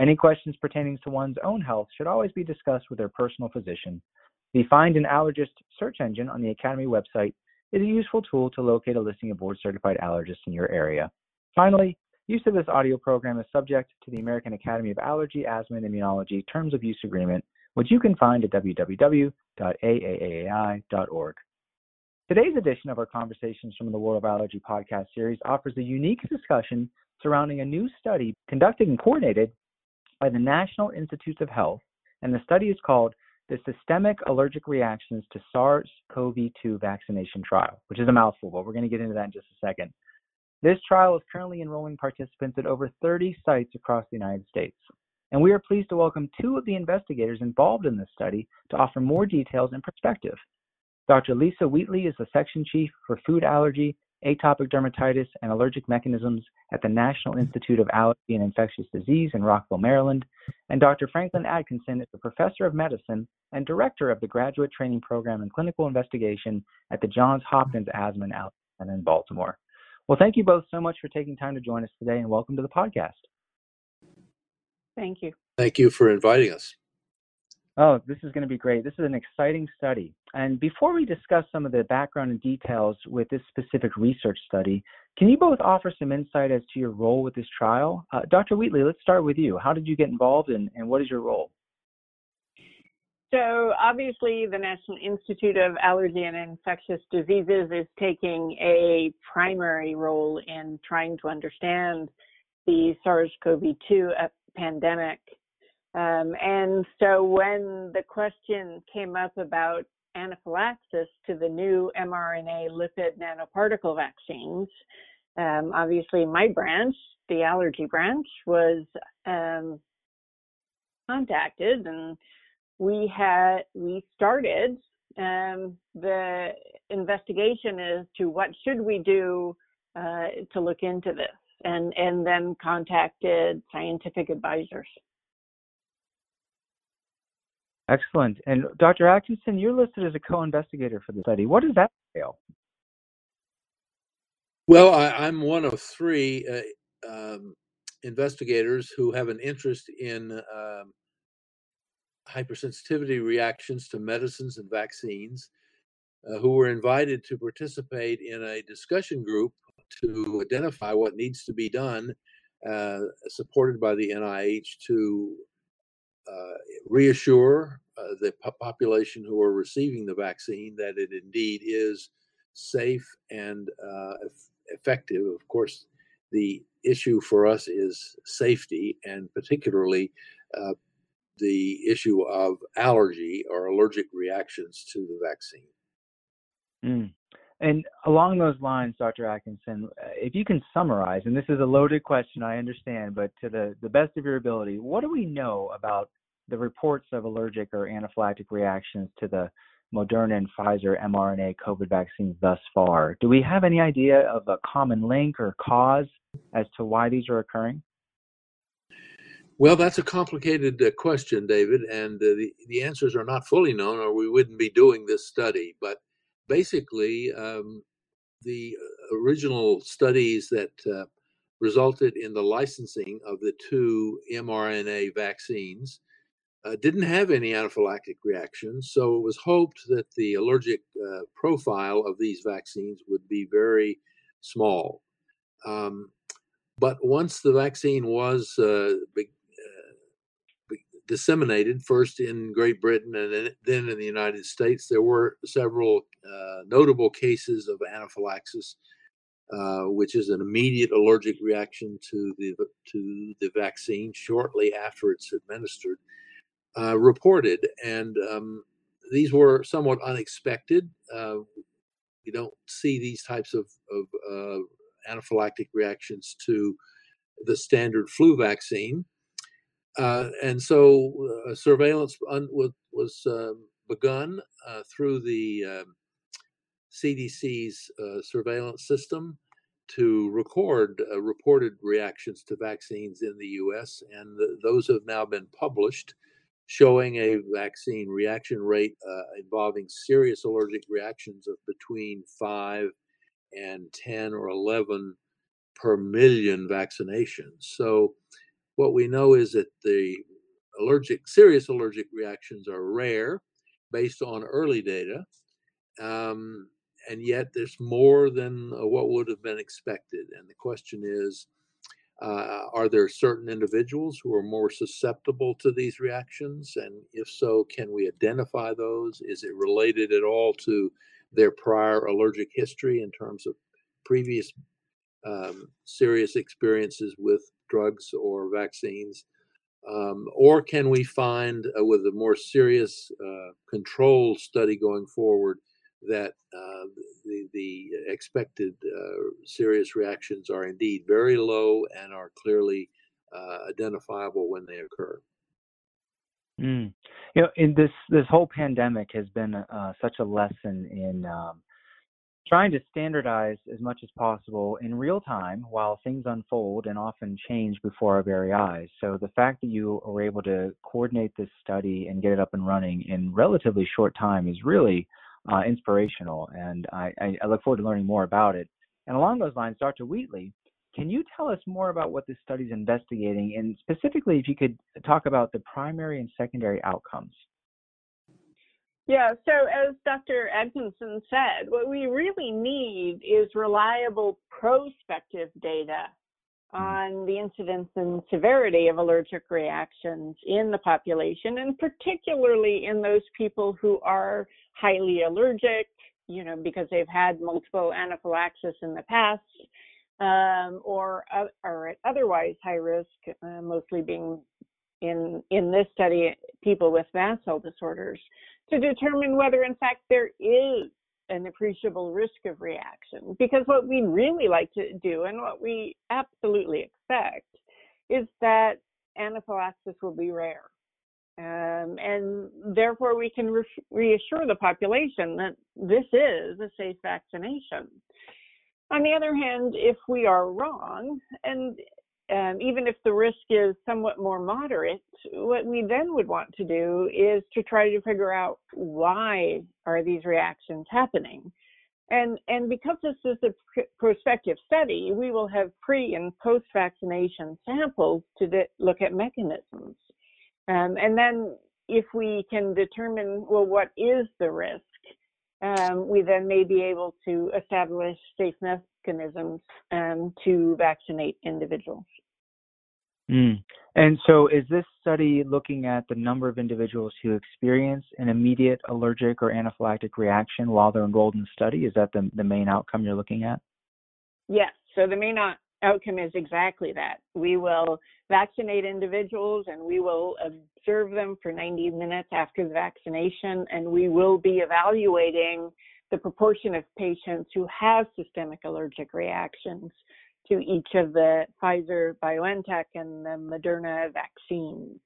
Any questions pertaining to one's own health should always be discussed with their personal physician. The Find an Allergist search engine on the Academy website is a useful tool to locate a listing of board certified allergists in your area. Finally, use of this audio program is subject to the American Academy of Allergy, Asthma, and Immunology Terms of Use Agreement, which you can find at www.aaai.org. Today's edition of our Conversations from the World of Allergy podcast series offers a unique discussion surrounding a new study conducted and coordinated by the National Institutes of Health, and the study is called the Systemic Allergic Reactions to SARS CoV 2 Vaccination Trial, which is a mouthful, but we're going to get into that in just a second. This trial is currently enrolling participants at over 30 sites across the United States. And we are pleased to welcome two of the investigators involved in this study to offer more details and perspective. Dr. Lisa Wheatley is the section chief for food allergy, atopic dermatitis, and allergic mechanisms at the National Institute of Allergy and Infectious Disease in Rockville, Maryland. And Dr. Franklin Adkinson is a professor of medicine and director of the graduate training program in clinical investigation at the Johns Hopkins Asthma and Allergy Center in Baltimore. Well, thank you both so much for taking time to join us today and welcome to the podcast. Thank you. Thank you for inviting us. Oh, this is going to be great. This is an exciting study. And before we discuss some of the background and details with this specific research study, can you both offer some insight as to your role with this trial? Uh, Dr. Wheatley, let's start with you. How did you get involved and, and what is your role? So, obviously, the National Institute of Allergy and Infectious Diseases is taking a primary role in trying to understand the SARS CoV 2 pandemic um, and so when the question came up about anaphylaxis to the new mRNA lipid nanoparticle vaccines, um, obviously my branch, the allergy branch, was um, contacted and we had we started um, the investigation as to what should we do uh, to look into this and and then contacted scientific advisors Excellent. And Dr. Adkinson, you're listed as a co-investigator for the study. What does that entail? Well, I, am one of three uh, um, investigators who have an interest in um, hypersensitivity reactions to medicines and vaccines, uh, who were invited to participate in a discussion group to identify what needs to be done, uh, supported by the NIH, to reassure uh, the population who are receiving the vaccine that it indeed is safe and uh, effective. Of course, the issue for us is safety, and particularly uh, the issue of allergy or allergic reactions to the vaccine. Mm. And along those lines, Dr. Adkinson, uh, if you can summarize, and this is a loaded question, I understand, but to the, the best of your ability, what do we know about the reports of allergic or anaphylactic reactions to the Moderna and Pfizer mRNA COVID vaccines thus far? Do we have any idea of a common link or cause as to why these are occurring? Well, that's a complicated uh, question, David, and uh, the, the answers are not fully known, or we wouldn't be doing this study. But basically, um, the original studies that uh, resulted in the licensing of the two mRNA vaccines uh, didn't have any anaphylactic reactions. So it was hoped that the allergic uh, profile of these vaccines would be very small. Um, but once the vaccine was uh, disseminated first in Great Britain and then in the United States, there were several uh, notable cases of anaphylaxis, uh, which is an immediate allergic reaction to the to the vaccine shortly after it's administered, uh, reported, and um, these were somewhat unexpected. Uh, you don't see these types of, of uh, anaphylactic reactions to the standard flu vaccine. Uh, and so uh, surveillance un- was, um, begun uh, through the um, CDC's surveillance system to record uh, reported reactions to vaccines in the US, and those have now been published, showing a vaccine reaction rate uh, involving serious allergic reactions of between 5 and 10 or 11 per million vaccinations. So, what we know is that the allergic, serious allergic reactions are rare based on early data. Um, and yet there's more than uh, what would have been expected. And the question is uh, are there certain individuals who are more susceptible to these reactions? And if so, can we identify those? Is it related at all to their prior allergic history in terms of previous um, serious experiences with drugs or vaccines? Um, or can we find, uh, with a more serious uh, control study going forward, that uh, the, the expected uh, serious reactions are indeed very low and are clearly uh, identifiable when they occur. Mm. You know, in this this whole pandemic has been uh, such a lesson in um, trying to standardize as much as possible in real time while things unfold and often change before our very eyes. So the fact that you were able to coordinate this study and get it up and running in relatively short time is really uh, inspirational, and I, I, look forward to learning more about it. And along those lines, Dr. Wheatley, can you tell us more about what this study is investigating, and specifically, if you could talk about the primary and secondary outcomes? Yeah, so as Dr. Adkinson said, what we really need is reliable prospective data Mm. on the incidence and severity of allergic reactions in the population, and particularly in those people who are highly allergic, you know, because they've had multiple anaphylaxis in the past, um, or uh, are at otherwise high risk, uh, mostly being in in this study people with mast cell disorders, to determine whether in fact there is an appreciable risk of reaction. Because what we really like to do and what we absolutely expect is that anaphylaxis will be rare. Um, and therefore, we can re- reassure the population that this is a safe vaccination. On the other hand, if we are wrong, and um, even if the risk is somewhat more moderate, what we then would want to do is to try to figure out why are these reactions happening. And, and because this is a pr- prospective study, we will have pre and post vaccination samples to de- look at mechanisms. Um, and then if we can determine, well, what is the risk, um, we then may be able to establish safe mechanisms um, to vaccinate individuals. Mm. And so, is this study looking at the number of individuals who experience an immediate allergic or anaphylactic reaction while they're enrolled in the study? Is that the, the main outcome you're looking at? Yes. So, the main outcome is exactly that. We will vaccinate individuals and we will observe them for 90 minutes after the vaccination, and we will be evaluating the proportion of patients who have systemic allergic reactions to each of the Pfizer BioNTech and the Moderna vaccines.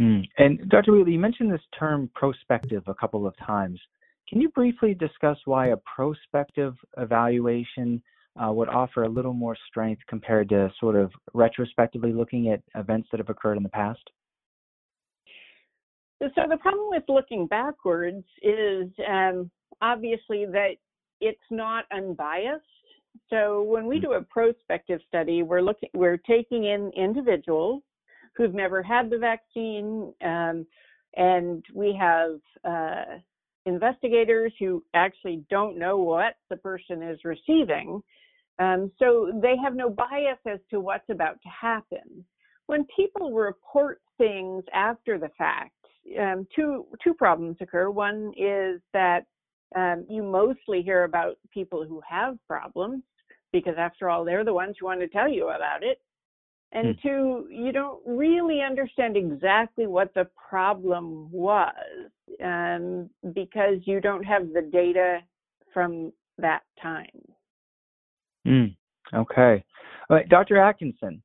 Mm. And Dr. Wheatley, you mentioned this term prospective a couple of times. Can you briefly discuss why a prospective evaluation uh, would offer a little more strength compared to sort of retrospectively looking at events that have occurred in the past? So the problem with looking backwards is um, obviously that it's not unbiased. So when we hmm. do a prospective study, we're looking, we're taking in individuals who've never had the vaccine, um, and we have uh, investigators who actually don't know what the person is receiving. Um, so they have no bias as to what's about to happen. When people report things after the fact, um, two two problems occur. One is that um, you mostly hear about people who have problems because, after all, they're the ones who want to tell you about it. And hmm. two, you don't really understand exactly what the problem was um, because you don't have the data from that time. Mm, okay. All right, Dr. Adkinson,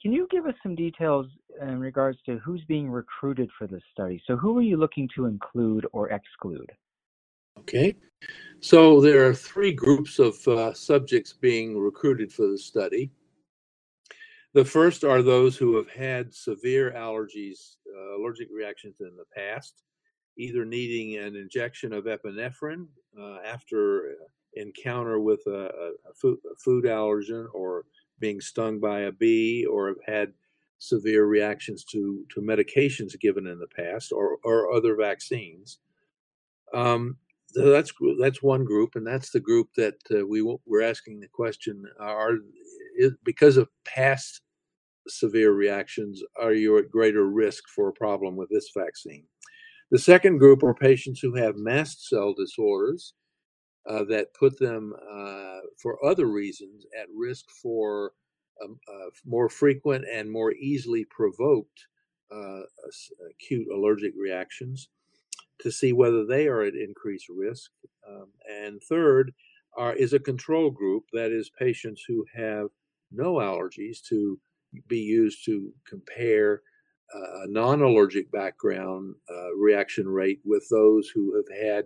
can you give us some details in regards to who's being recruited for this study. So, who are you looking to include or exclude? Okay, so there are three groups of uh, subjects being recruited for the study. The first are those who have had severe allergies, uh, allergic reactions in the past, either needing an injection of epinephrine uh, after encounter with a, a, food, a, food, allergen or being stung by a bee or have had severe reactions to, to medications given in the past or, or other vaccines. Um, that's that's one group, and that's the group that uh, we we're asking the question: Are is, because of past severe reactions, are you at greater risk for a problem with this vaccine? The second group are patients who have mast cell disorders uh, that put them, uh, for other reasons, at risk for um, uh, more frequent and more easily provoked uh, acute allergic reactions to see whether they are at increased risk. Um, and third are, is a control group, that is, patients who have no allergies to be used to compare uh, a non allergic background uh, reaction rate with those who have had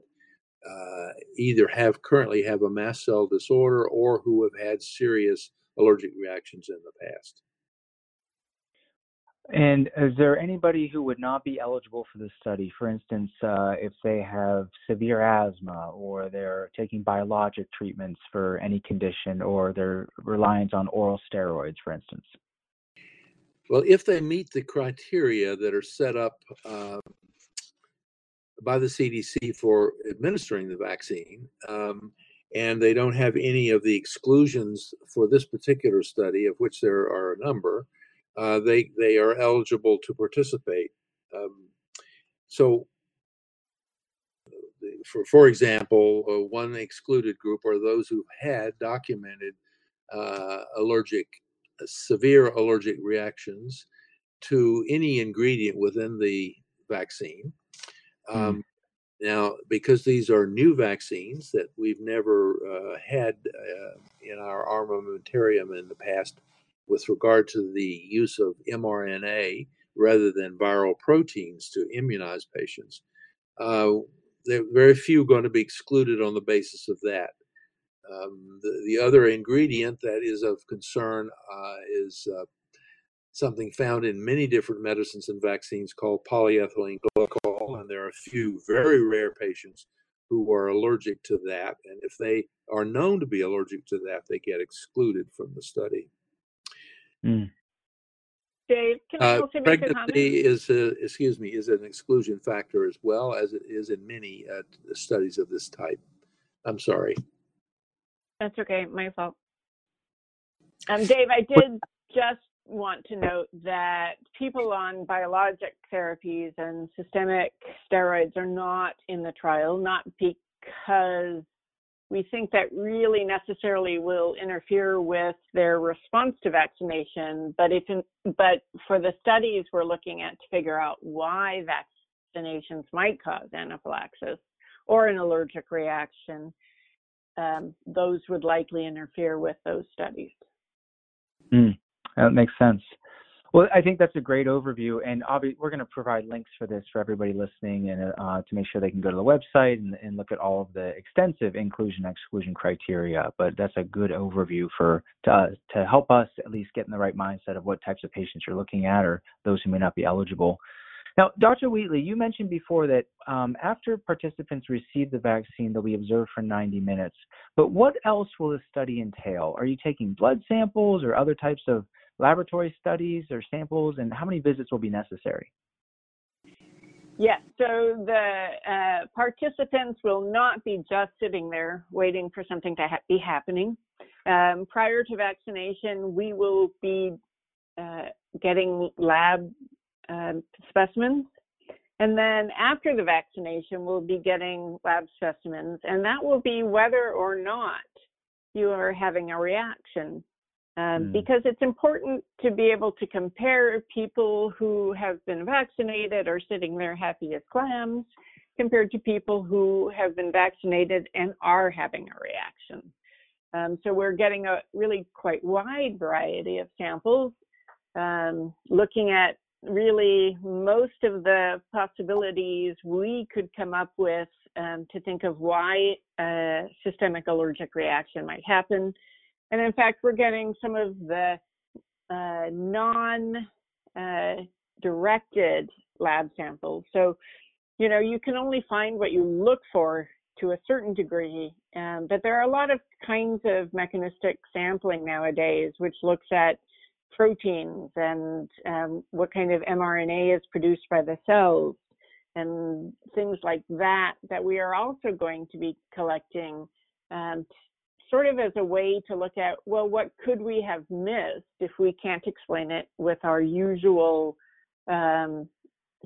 uh, either have currently have a mast cell disorder or who have had serious allergic reactions in the past. And is there anybody who would not be eligible for this study? For instance, uh, if they have severe asthma or they're taking biologic treatments for any condition or they're reliant on oral steroids, for instance? Well, if they meet the criteria that are set up uh, by the CDC for administering the vaccine, um, and they don't have any of the exclusions for this particular study, of which there are a number, uh, they they are eligible to participate. Um, so, for for example, uh, one excluded group are those who've had documented uh, allergic, severe allergic reactions to any ingredient within the vaccine. Hmm. Um, mm. Now, because these are new vaccines that we've never uh, had uh, in our armamentarium in the past, with regard to the use of mRNA rather than viral proteins to immunize patients, uh, there are very few going to be excluded on the basis of that. Um, the, the, other ingredient that is of concern uh, is uh, something found in many different medicines and vaccines called polyethylene glycol, and there are a few very rare patients who are allergic to that. And if they are known to be allergic to that, they get excluded from the study. Mm. Dave, can I uh, make a comment? Pregnancy is, a, excuse me, is an exclusion factor as well as it is in many uh, studies of this type. I'm sorry. That's okay, my fault. Um, Dave, I did just want to note that people on biologic therapies and systemic steroids are not in the trial, not because we think that really necessarily will interfere with their response to vaccination. But if, in, but for the studies we're looking at to figure out why vaccinations might cause anaphylaxis or an allergic reaction, um, those would likely interfere with those studies. Mm, that makes sense. Well, I think that's a great overview, and obviously we're going to provide links for this for everybody listening, and uh, to make sure they can go to the website and, and, look at all of the extensive inclusion exclusion criteria. But that's a good overview for to, uh, to help us at least get in the right mindset of what types of patients you're looking at, or those who may not be eligible. Now, Dr. Wheatley, you mentioned before that um, after participants receive the vaccine, they'll be observed for 90 minutes. But what else will the study entail? Are you taking blood samples or other types of laboratory studies or samples, and how many visits will be necessary? Yes, so the uh, participants will not be just sitting there waiting for something to ha- be happening. Um, prior to vaccination, we will be uh, getting lab uh, specimens. And then after the vaccination, we'll be getting lab specimens, and that will be whether or not you are having a reaction um, mm. because it's important to be able to compare people who have been vaccinated or sitting there happy as clams compared to people who have been vaccinated and are having a reaction. Um, so we're getting a really quite wide variety of samples, um, looking at really most of the possibilities we could come up with um, to think of why a systemic allergic reaction might happen. And in fact, we're getting some of the uh, non uh, directed lab samples. So, you know, you can only find what you look for to a certain degree, um, but there are a lot of kinds of mechanistic sampling nowadays, which looks at proteins and um, what kind of mRNA is produced by the cells and things like that, that we are also going to be collecting um, sort of as a way to look at, well, what could we have missed if we can't explain it with our usual um,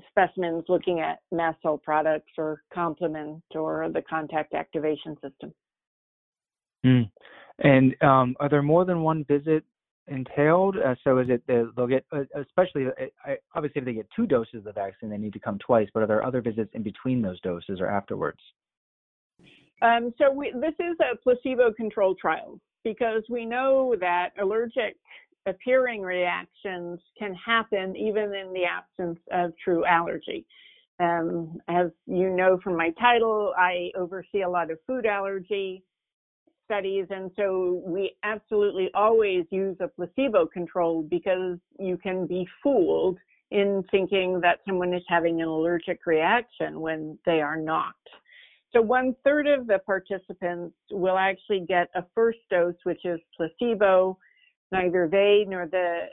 specimens looking at mast cell products or complement or the contact activation system. Mm. And um, are there more than one visit entailed? Uh, so is it they'll get, uh, especially uh, obviously if they get two doses of the vaccine, they need to come twice. But are there other visits in between those doses or afterwards? Um, so we, this is a placebo-controlled trial because we know that allergic appearing reactions can happen even in the absence of true allergy. Um, as you know from my title, I oversee a lot of food allergy studies, and so we absolutely always use a placebo control because you can be fooled in thinking that someone is having an allergic reaction when they are not. So one third of the participants will actually get a first dose, which is placebo, Neither they nor the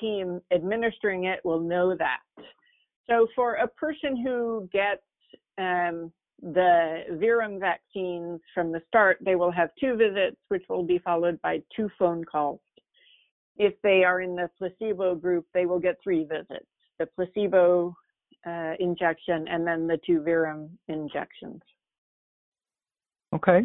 team administering it will know that. So for a person who gets um, the Verum vaccines from the start, they will have two visits, which will be followed by two phone calls. If they are in the placebo group, they will get three visits the placebo uh, injection and then the two Verum injections. Okay.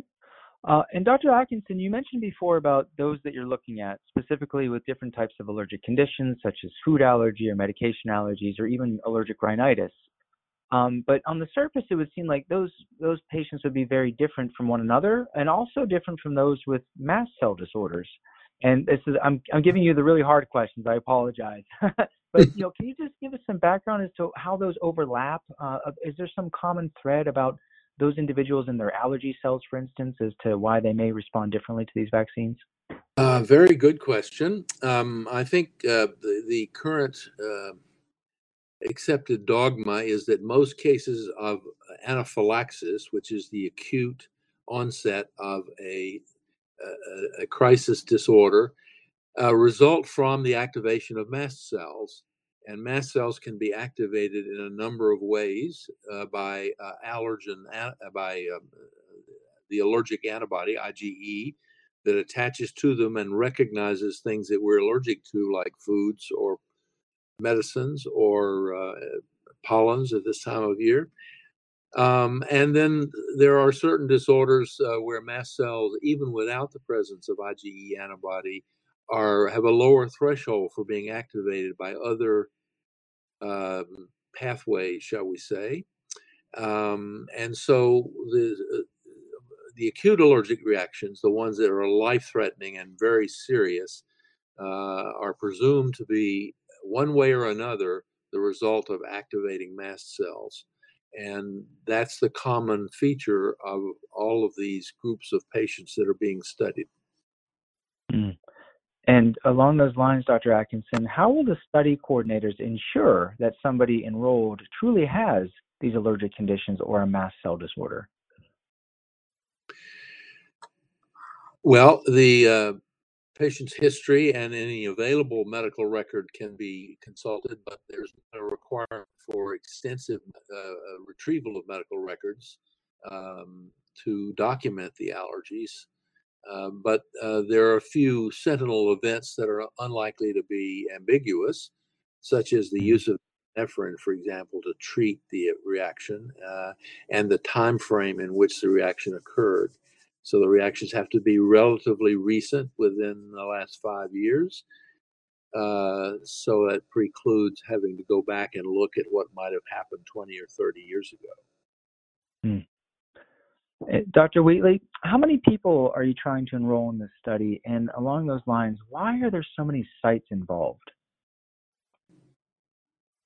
Uh, and Dr. Adkinson, you mentioned before about those that you're looking at, specifically with different types of allergic conditions, such as food allergy or medication allergies, or even allergic rhinitis. Um, but on the surface, it would seem like those those patients would be very different from one another, and also different from those with mast cell disorders. And this is I'm I'm giving you the really hard questions. I apologize. but you know, can you just give us some background as to how those overlap? Uh, is there some common thread about those individuals and their allergy cells, for instance, as to why they may respond differently to these vaccines? Uh, very good question. Um, I think uh, the, the, current uh, accepted dogma is that most cases of anaphylaxis, which is the acute onset of a, a, a crisis disorder, uh, result from the activation of mast cells and mast cells can be activated in a number of ways uh, by uh, allergen, uh, by um, the allergic antibody, IgE, that attaches to them and recognizes things that we're allergic to, like foods or medicines or uh, pollens at this time of year. Um, and then there are certain disorders uh, where mast cells, even without the presence of IgE antibody, are have a lower threshold for being activated by other um, pathway, shall we say. Um, and so the uh, the acute allergic reactions, the ones that are life threatening and very serious, uh, are presumed to be one way or another the result of activating mast cells. And that's the common feature of all of these groups of patients that are being studied. And along those lines, Dr. Adkinson, how will the study coordinators ensure that somebody enrolled truly has these allergic conditions or a mast cell disorder? Well, the uh, patient's history and any available medical record can be consulted, but there's a requirement for extensive uh, uh retrieval of medical records um, to document the allergies. Uh, but uh, there are a few sentinel events that are unlikely to be ambiguous, such as the mm-hmm. use of epinephrine, for example, to treat the reaction, uh, and the time frame in which the reaction occurred. So the reactions have to be relatively recent, within the last five years. Uh, so that precludes having to go back and look at what might have happened 20 or 30 years ago. Hmm. Eh, Dr. Wheatley, how many people are you trying to enroll in this study? And along those lines, why are there so many sites involved?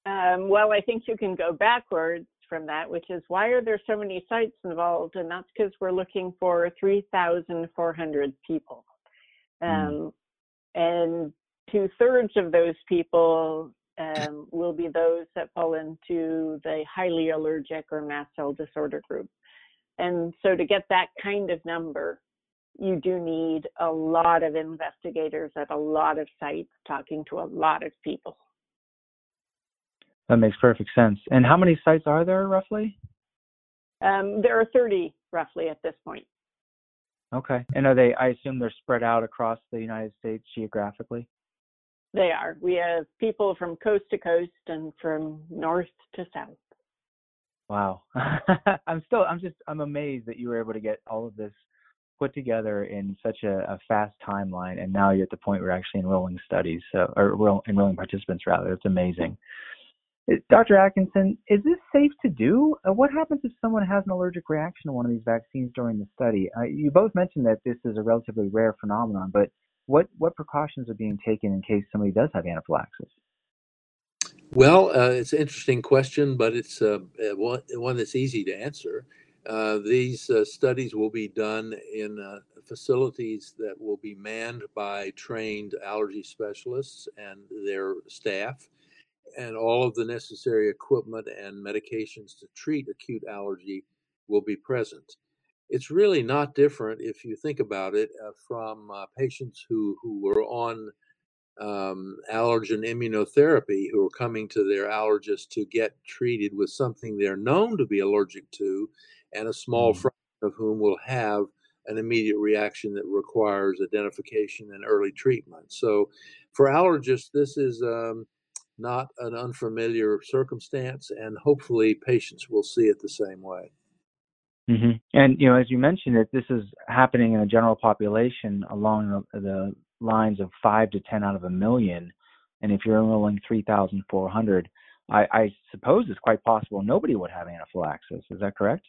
Um, well, I think you can go backwards from that, which is why are there so many sites involved? And that's because we're looking for 3,400 people. Hmm. Um, mm. And two thirds of those people um, will be those that fall into the highly allergic or mast cell disorder group. And so to get that kind of number, you do need a lot of investigators at a lot of sites talking to a lot of people. That makes perfect sense. And how many sites are there roughly? Um, there are 30 roughly at this point. Okay. And are they, I assume they're spread out across the United States geographically? They are. We have people from coast to coast and from north to south. Wow. I'm still, I'm just, I'm amazed that you were able to get all of this put together in such a, a fast timeline. And now you're at the point where you're actually enrolling studies, so, or enrolling participants rather. It's amazing. Dr. Adkinson, is this safe to do? Uh, what happens if someone has an allergic reaction to one of these vaccines during the study? Uh, you both mentioned that this is a relatively rare phenomenon, but what, what precautions are being taken in case somebody does have anaphylaxis? Well, uh, it's an interesting question, but it's uh, uh one, one that's easy to answer. Uh, these studies will be done in facilities that will be manned by trained allergy specialists and their staff and all of the necessary equipment and medications to treat acute allergy will be present. It's really not different if you think about it uh, from uh, patients who, who were on um, allergen immunotherapy who are coming to their allergist to get treated with something they're known to be allergic to, and a small mm-hmm. fraction of whom will have an immediate reaction that requires identification and early treatment. So, for allergists, this is um, not an unfamiliar circumstance, and hopefully patients will see it the same way. Mm-hmm. And you know, as you mentioned, that this is happening in a general population along the, the lines of five to ten out of a million, and if you're enrolling three thousand four hundred, I, I suppose it's quite possible nobody would have anaphylaxis. Is that correct?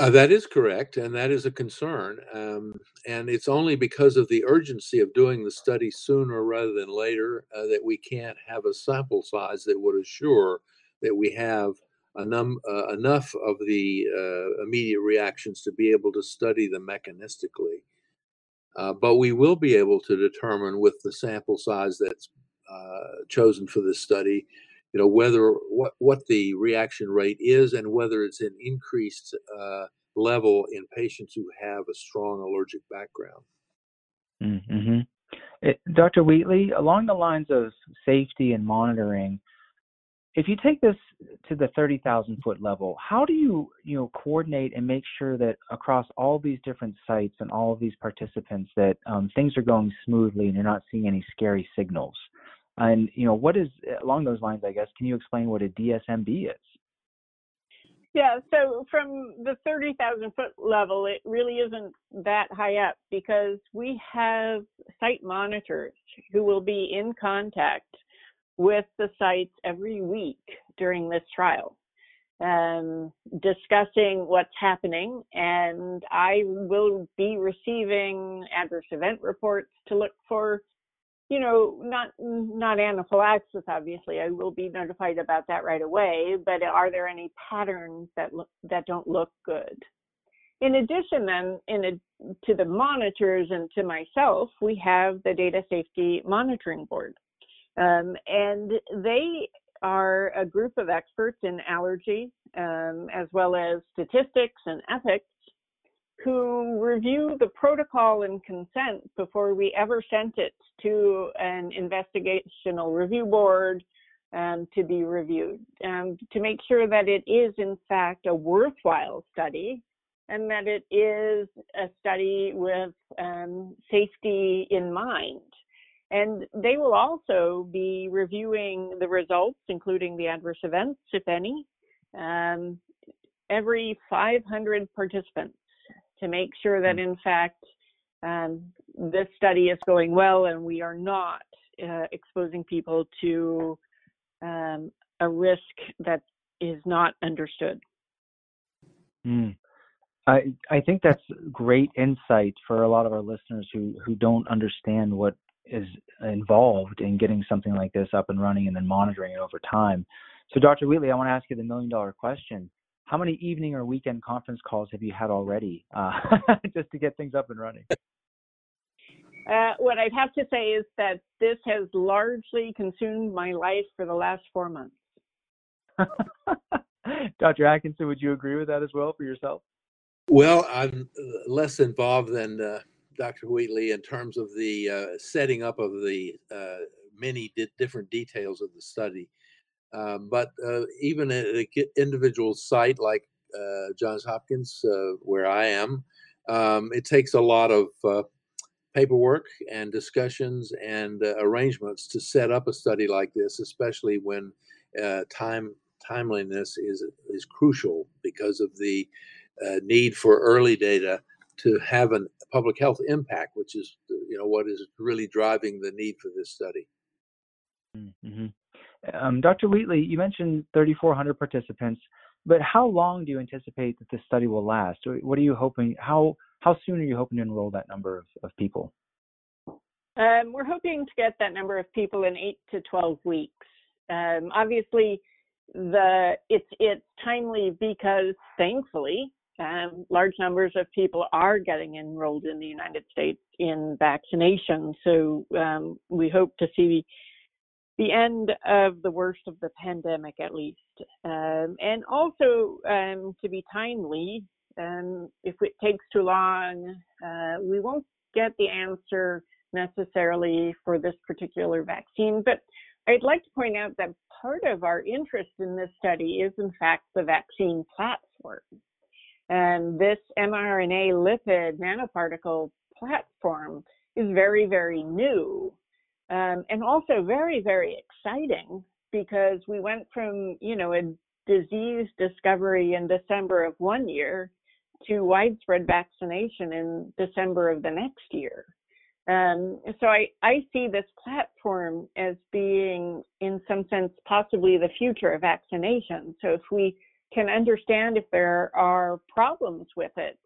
Uh, that is correct, and that is a concern. Um, and it's only because of the urgency of doing the study sooner rather than later uh, that we can't have a sample size that would assure that we have num- uh, enough of the uh, immediate reactions to be able to study them mechanistically. Uh, but we will be able to determine with the sample size that's uh, chosen for this study you know whether what what the reaction rate is and whether it's an increased uh, level in patients who have a strong allergic background. Mm-hmm. It, Dr. Wheatley, along the lines of safety and monitoring, if you take this to the 30,000 foot level, how do you you know coordinate and make sure that across all these different sites and all of these participants that um, things are going smoothly and you're not seeing any scary signals? And you know, what is along those lines? I guess can you explain what a DSMB is? Yeah, so from the 30,000 foot level, it really isn't that high up because we have site monitors who will be in contact with the sites every week during this trial, um, discussing what's happening. And I will be receiving adverse event reports to look for you know, not not anaphylaxis. Obviously, I will be notified about that right away. But are there any patterns that look that don't look good? In addition, then, in a, to the monitors and to myself, we have the Data Safety Monitoring Board, um, and they are a group of experts in allergy, um, as well as statistics and ethics, who review the protocol and consent before we ever sent it to an investigational review board um, to be reviewed um, to make sure that it is in fact a worthwhile study and that it is a study with um, safety in mind. And they will also be reviewing the results, including the adverse events, if any, um, every 500 participants to make sure that, mm. in fact, um, this study is going well and we are not uh, exposing people to um, a risk that is not understood. Mm. I I think that's great insight for a lot of our listeners who who don't understand what is involved in getting something like this up and running and then monitoring it over time. So, Dr. Wheatley, I want to ask you the million dollar question. How many evening or weekend conference calls have you had already uh, just to get things up and running? Uh, what I'd have to say is that this has largely consumed my life for the last four months. Dr. Adkinson, would you agree with that as well for yourself? Well, I'm uh, less involved than uh, Dr. Wheatley in terms of the uh, setting up of the uh, many di- different details of the study. Um, but uh, even at an individual site like uh, Johns Hopkins, where I am, um, it takes a lot of paperwork and discussions and arrangements to set up a study like this, especially when time timeliness is is crucial because of the uh, need for early data to have a public health impact, which is you know what is really driving the need for this study. Mm-hmm. Um, Dr. Wheatley, you mentioned 3,400 participants, but how long do you anticipate that this study will last? What are you hoping? How how soon are you hoping to enroll that number of, of people? Um, we're hoping to get that number of people in eight to 12 weeks. Um, obviously, the it's it's timely because thankfully um, large numbers of people are getting enrolled in the United States in vaccination. So um, we hope to see the end of the worst of the pandemic at least. Um, and also um, to be timely, um, if it takes too long, uh, we won't get the answer necessarily for this particular vaccine. But I'd like to point out that part of our interest in this study is, in fact, the vaccine platform. And this mRNA lipid nanoparticle platform is very, very new um, and also very, very exciting because we went from, you know, a disease discovery in December of one year to widespread vaccination in December of the next year. Um, so I, I see this platform as being, in some sense, possibly the future of vaccination. So if we can understand if there are problems with it,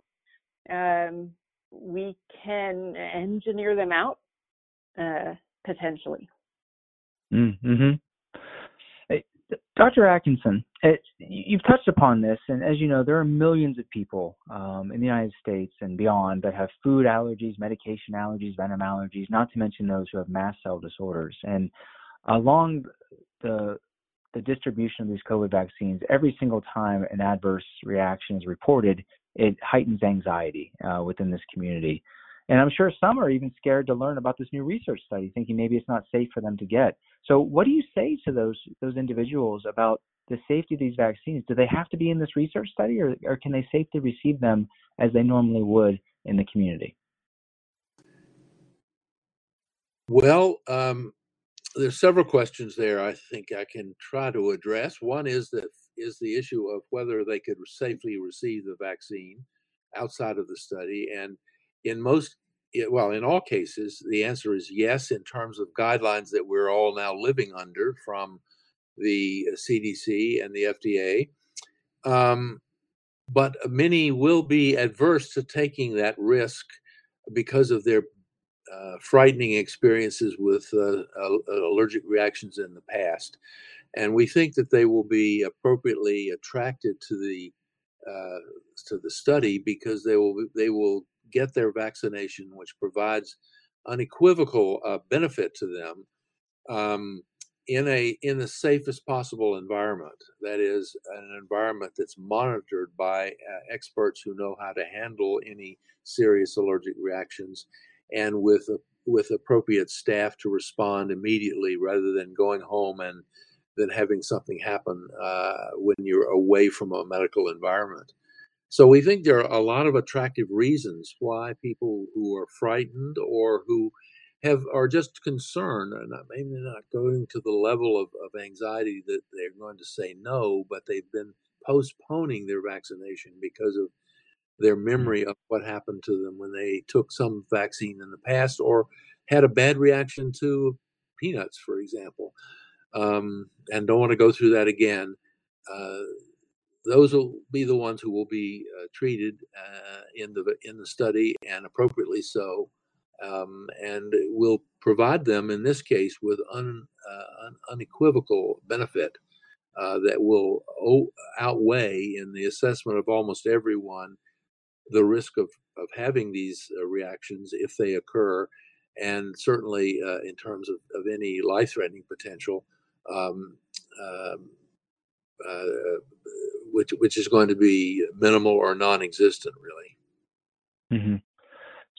um, we can engineer them out uh, potentially. Mm-hmm. Dr. Adkinson, it, you've touched upon this, and as you know, there are millions of people um, in the United States and beyond that have food allergies, medication allergies, venom allergies, not to mention those who have mast cell disorders. And along the the distribution of these COVID vaccines, every single time an adverse reaction is reported, it heightens anxiety uh, within this community. And I'm sure some are even scared to learn about this new research study, thinking maybe it's not safe for them to get. So, what do you say to those those individuals about the safety of these vaccines? Do they have to be in this research study, or, or can they safely receive them as they normally would in the community? Well, um, there's several questions there. I think I can try to address. One is that is the issue of whether they could safely receive the vaccine outside of the study, and in most well, in all cases, the answer is yes, in terms of guidelines that we're all now living under from the CDC uh, and the FDA. Um, but many will be adverse to taking that risk because of their uh, frightening experiences with uh, allergic reactions in the past. And we think that they will be appropriately attracted to the uh, to the study because they will they will get their vaccination, which provides unequivocal uh, benefit to them um, in a in the safest possible environment. That is an environment that's monitored by uh, experts who know how to handle any serious allergic reactions, and with with appropriate staff to respond immediately rather than going home and then having something happen uh, when you're away from a medical environment. So we think there are a lot of attractive reasons why people who are frightened or who have are just concerned and maybe not going to the level of, of anxiety that they're going to say no, but they've been postponing their vaccination because of their mm. memory of what happened to them when they took some vaccine in the past or had a bad reaction to peanuts, for example, um, and don't want to go through that again. Uh, those will be the ones who will be uh, treated uh, in the in the study and appropriately so um, and will provide them, in this case, with un, uh, unequivocal benefit uh, that will o- outweigh in the assessment of almost everyone the risk of, of having these uh, reactions if they occur, and certainly uh, in terms of, of any life threatening potential. Um, um uh, which which is going to be minimal or non-existent, really. Mm-hmm.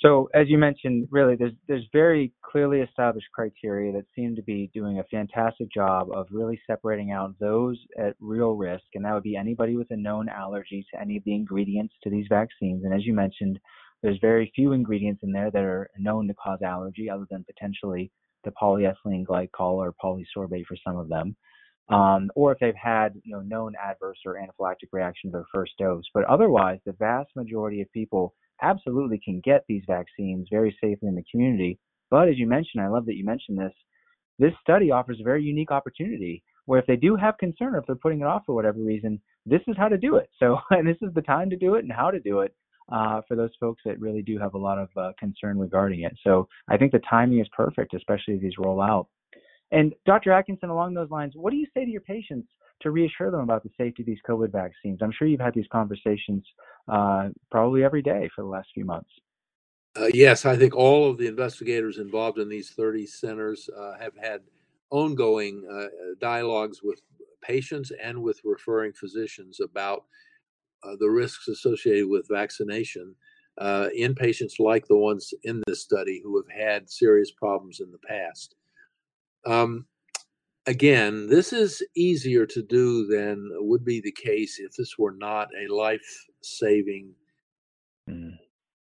So, as you mentioned, really, there's there's very clearly established criteria that seem to be doing a fantastic job of really separating out those at real risk, and that would be anybody with a known allergy to any of the ingredients to these vaccines. And as you mentioned, there's very few ingredients in there that are known to cause allergy, other than potentially the polyethylene glycol or polysorbate for some of them um, or if they've had you know known adverse or anaphylactic reaction to their first dose. But otherwise, the vast majority of people absolutely can get these vaccines very safely in the community. But as you mentioned, I love that you mentioned this. This study offers a very unique opportunity where if they do have concern or if they're putting it off for whatever reason, this is how to do it. So, and this is the time to do it and how to do it uh, for those folks that really do have a lot of uh, concern regarding it. So, I think the timing is perfect, especially as these roll out. And Dr. Adkinson, along those lines, what do you say to your patients to reassure them about the safety of these COVID vaccines? I'm sure you've had these conversations uh, probably every day for the last few months. Uh, yes, I think all of the investigators involved in these 30 centers uh, have had ongoing uh, dialogues with patients and with referring physicians about uh, the risks associated with vaccination uh, in patients like the ones in this study who have had serious problems in the past. Um, again, this is easier to do than would be the case if this were not a life saving, mm.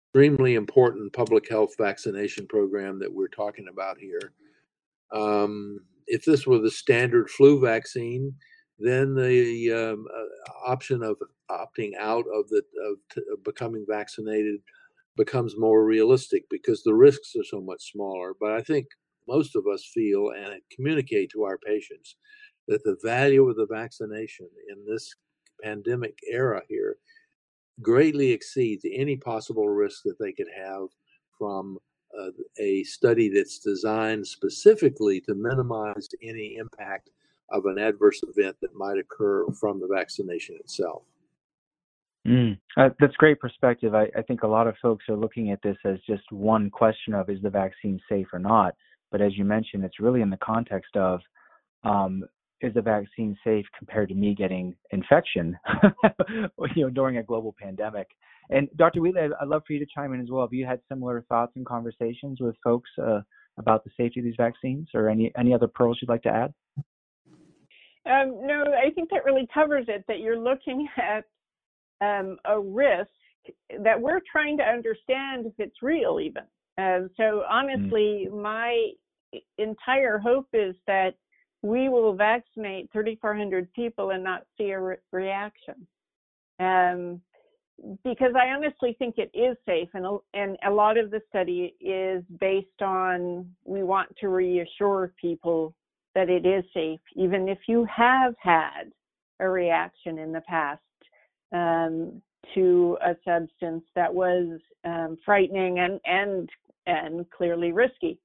extremely important public health vaccination program that we're talking about here. Um, if this were the standard flu vaccine, then the um, uh, option of opting out of the of, t- of becoming vaccinated becomes more realistic because the risks are so much smaller. But I think most of us feel and communicate to our patients that the value of the vaccination in this pandemic era here greatly exceeds any possible risk that they could have from uh, a study that's designed specifically to minimize any impact of an adverse event that might occur from the vaccination itself. Mm, uh, that's great perspective. I, I, think a lot of folks are looking at this as just one question of is the vaccine safe or not. But as you mentioned, it's really in the context of um, is the vaccine safe compared to me getting infection, you know, during a global pandemic? And Dr. Wheatley, I'd love for you to chime in as well. Have you had similar thoughts and conversations with folks uh, about the safety of these vaccines, or any any other pearls you'd like to add? Um, no, I think that really covers it. That you're looking at um, a risk that we're trying to understand if it's real, even. Um, so mm. honestly, mm. my entire hope is that we will vaccinate 3,400 people and not see a re- reaction. Um, because I honestly think it is safe, and a, and a lot of the study is based on we want to reassure people that it is safe, even if you have had a reaction in the past um, to a substance that was um, frightening and and and clearly risky.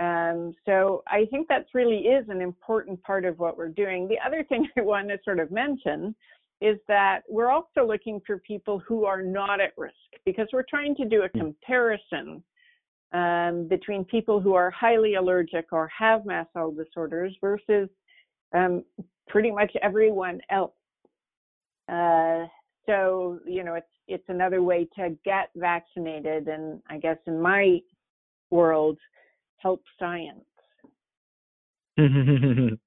Um, so I think that really is an important part of what we're doing. The other thing I want to sort of mention is that we're also looking for people who are not at risk because we're trying to do a hmm. comparison um, between people who are highly allergic or have mast cell disorders versus um, pretty much everyone else. Uh, so you know, it's it's another way to get vaccinated, and I guess in my world help science.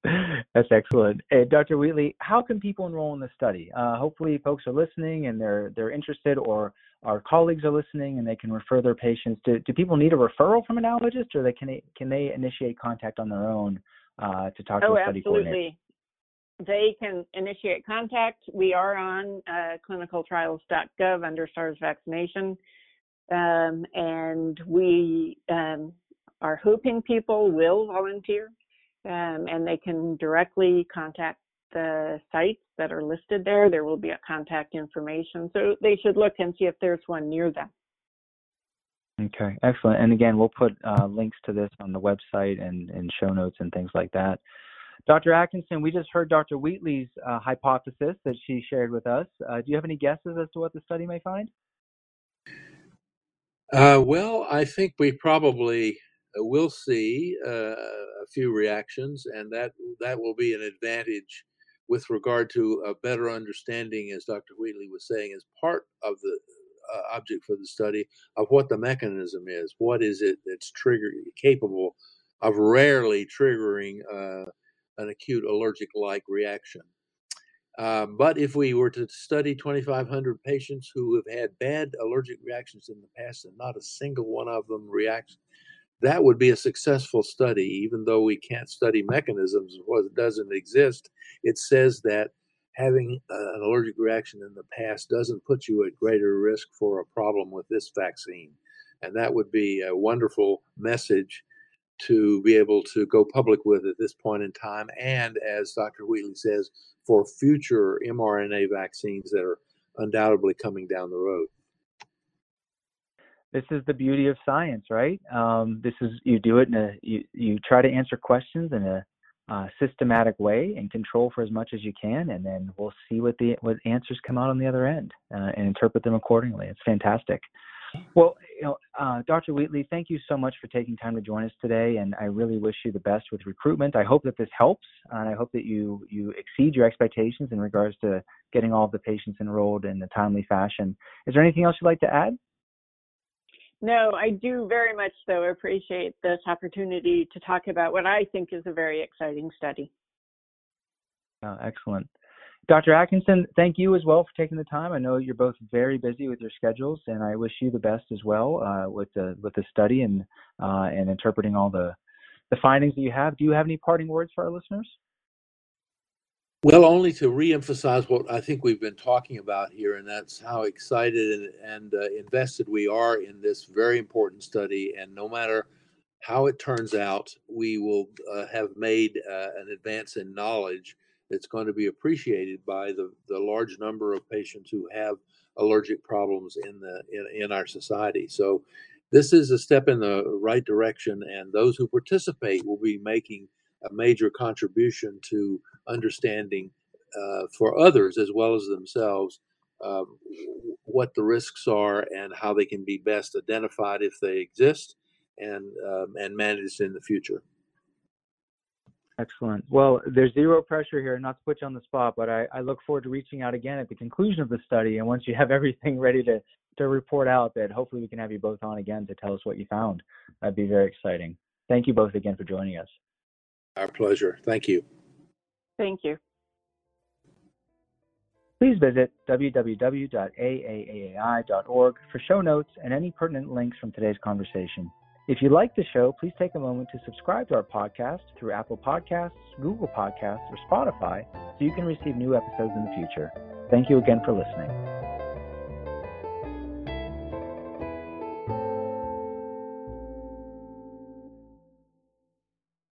That's excellent. Dr. Wheatley, how can people enroll in the study? Uh, hopefully, folks are listening and they're they're interested, or our colleagues are listening and they can refer their patients. Do, do people need a referral from an allergist, or they can can they initiate contact on their own uh, to talk oh, to a study absolutely. coordinator? They can initiate contact. We are on uh, clinicaltrials.gov under SARS vaccination. Um, and we um, are hoping people will volunteer um, and they can directly contact the sites that are listed there. There will be a contact information. So they should look and see if there's one near them. Okay, excellent. And again, we'll put uh, links to this on the website and, show notes and things like that. Dr. Adkinson, we just heard Dr. Wheatley's uh, hypothesis that she shared with us. Uh, do you have any guesses as to what the study may find? Uh, well, I think we probably uh, will see uh, a few reactions, and that that will be an advantage with regard to a better understanding, as Dr. Wheatley was saying, as part of the uh, object for the study of what the mechanism is. What is it that's trigger capable of rarely triggering uh, an acute allergic-like reaction? Uh, but if we were to study 2,500 patients who have had bad allergic reactions in the past and not a single one of them reacts, that would be a successful study, even though we can't study mechanisms what doesn't exist. It says that having uh, an allergic reaction in the past doesn't put you at greater risk for a problem with this vaccine. And that would be a wonderful message to be able to go public with at this point in time. And as Dr. Wheatley says, for future mRNA vaccines that are undoubtedly coming down the road. This is the beauty of science, right? Um, this is you do it in a you, you try to answer questions in a uh, systematic way and control for as much as you can, and then we'll see what the what answers come out on the other end uh, and interpret them accordingly. It's fantastic. Well, you know, uh, Dr. Wheatley, thank you so much for taking time to join us today, and I really wish you the best with recruitment. I hope that this helps, and I hope that you you exceed your expectations in regards to getting all of the patients enrolled in a timely fashion. Is there anything else you'd like to add? No, I do very much so appreciate this opportunity to talk about what I think is a very exciting study. Uh, excellent. Dr. Adkinson, thank you as well for taking the time. I know you're both very busy with your schedules, and I wish you the best as well uh, with the with the study and uh, and interpreting all the the findings that you have. Do you have any parting words for our listeners? Well, only to reemphasize what I think we've been talking about here, and that's how excited and, and uh, invested we are in this very important study. And no matter how it turns out, we will uh, have made uh, an advance in knowledge that's going to be appreciated by the, the large number of patients who have allergic problems in the in, in our society. So this is a step in the right direction, and those who participate will be making a major contribution to understanding uh, for others as well as themselves uh, what the risks are and how they can be best identified if they exist and um, and managed in the future. Excellent. Well, there's zero pressure here, not to put you on the spot, but I, I look forward to reaching out again at the conclusion of the study. And once you have everything ready to, to report out, that hopefully we can have you both on again to tell us what you found. That'd be very exciting. Thank you both again for joining us. Our pleasure. Thank you. Thank you. Please visit www.aaaai.org for show notes and any pertinent links from today's conversation. If you like the show, please take a moment to subscribe to our podcast through Apple Podcasts, Google Podcasts, or Spotify so you can receive new episodes in the future. Thank you again for listening.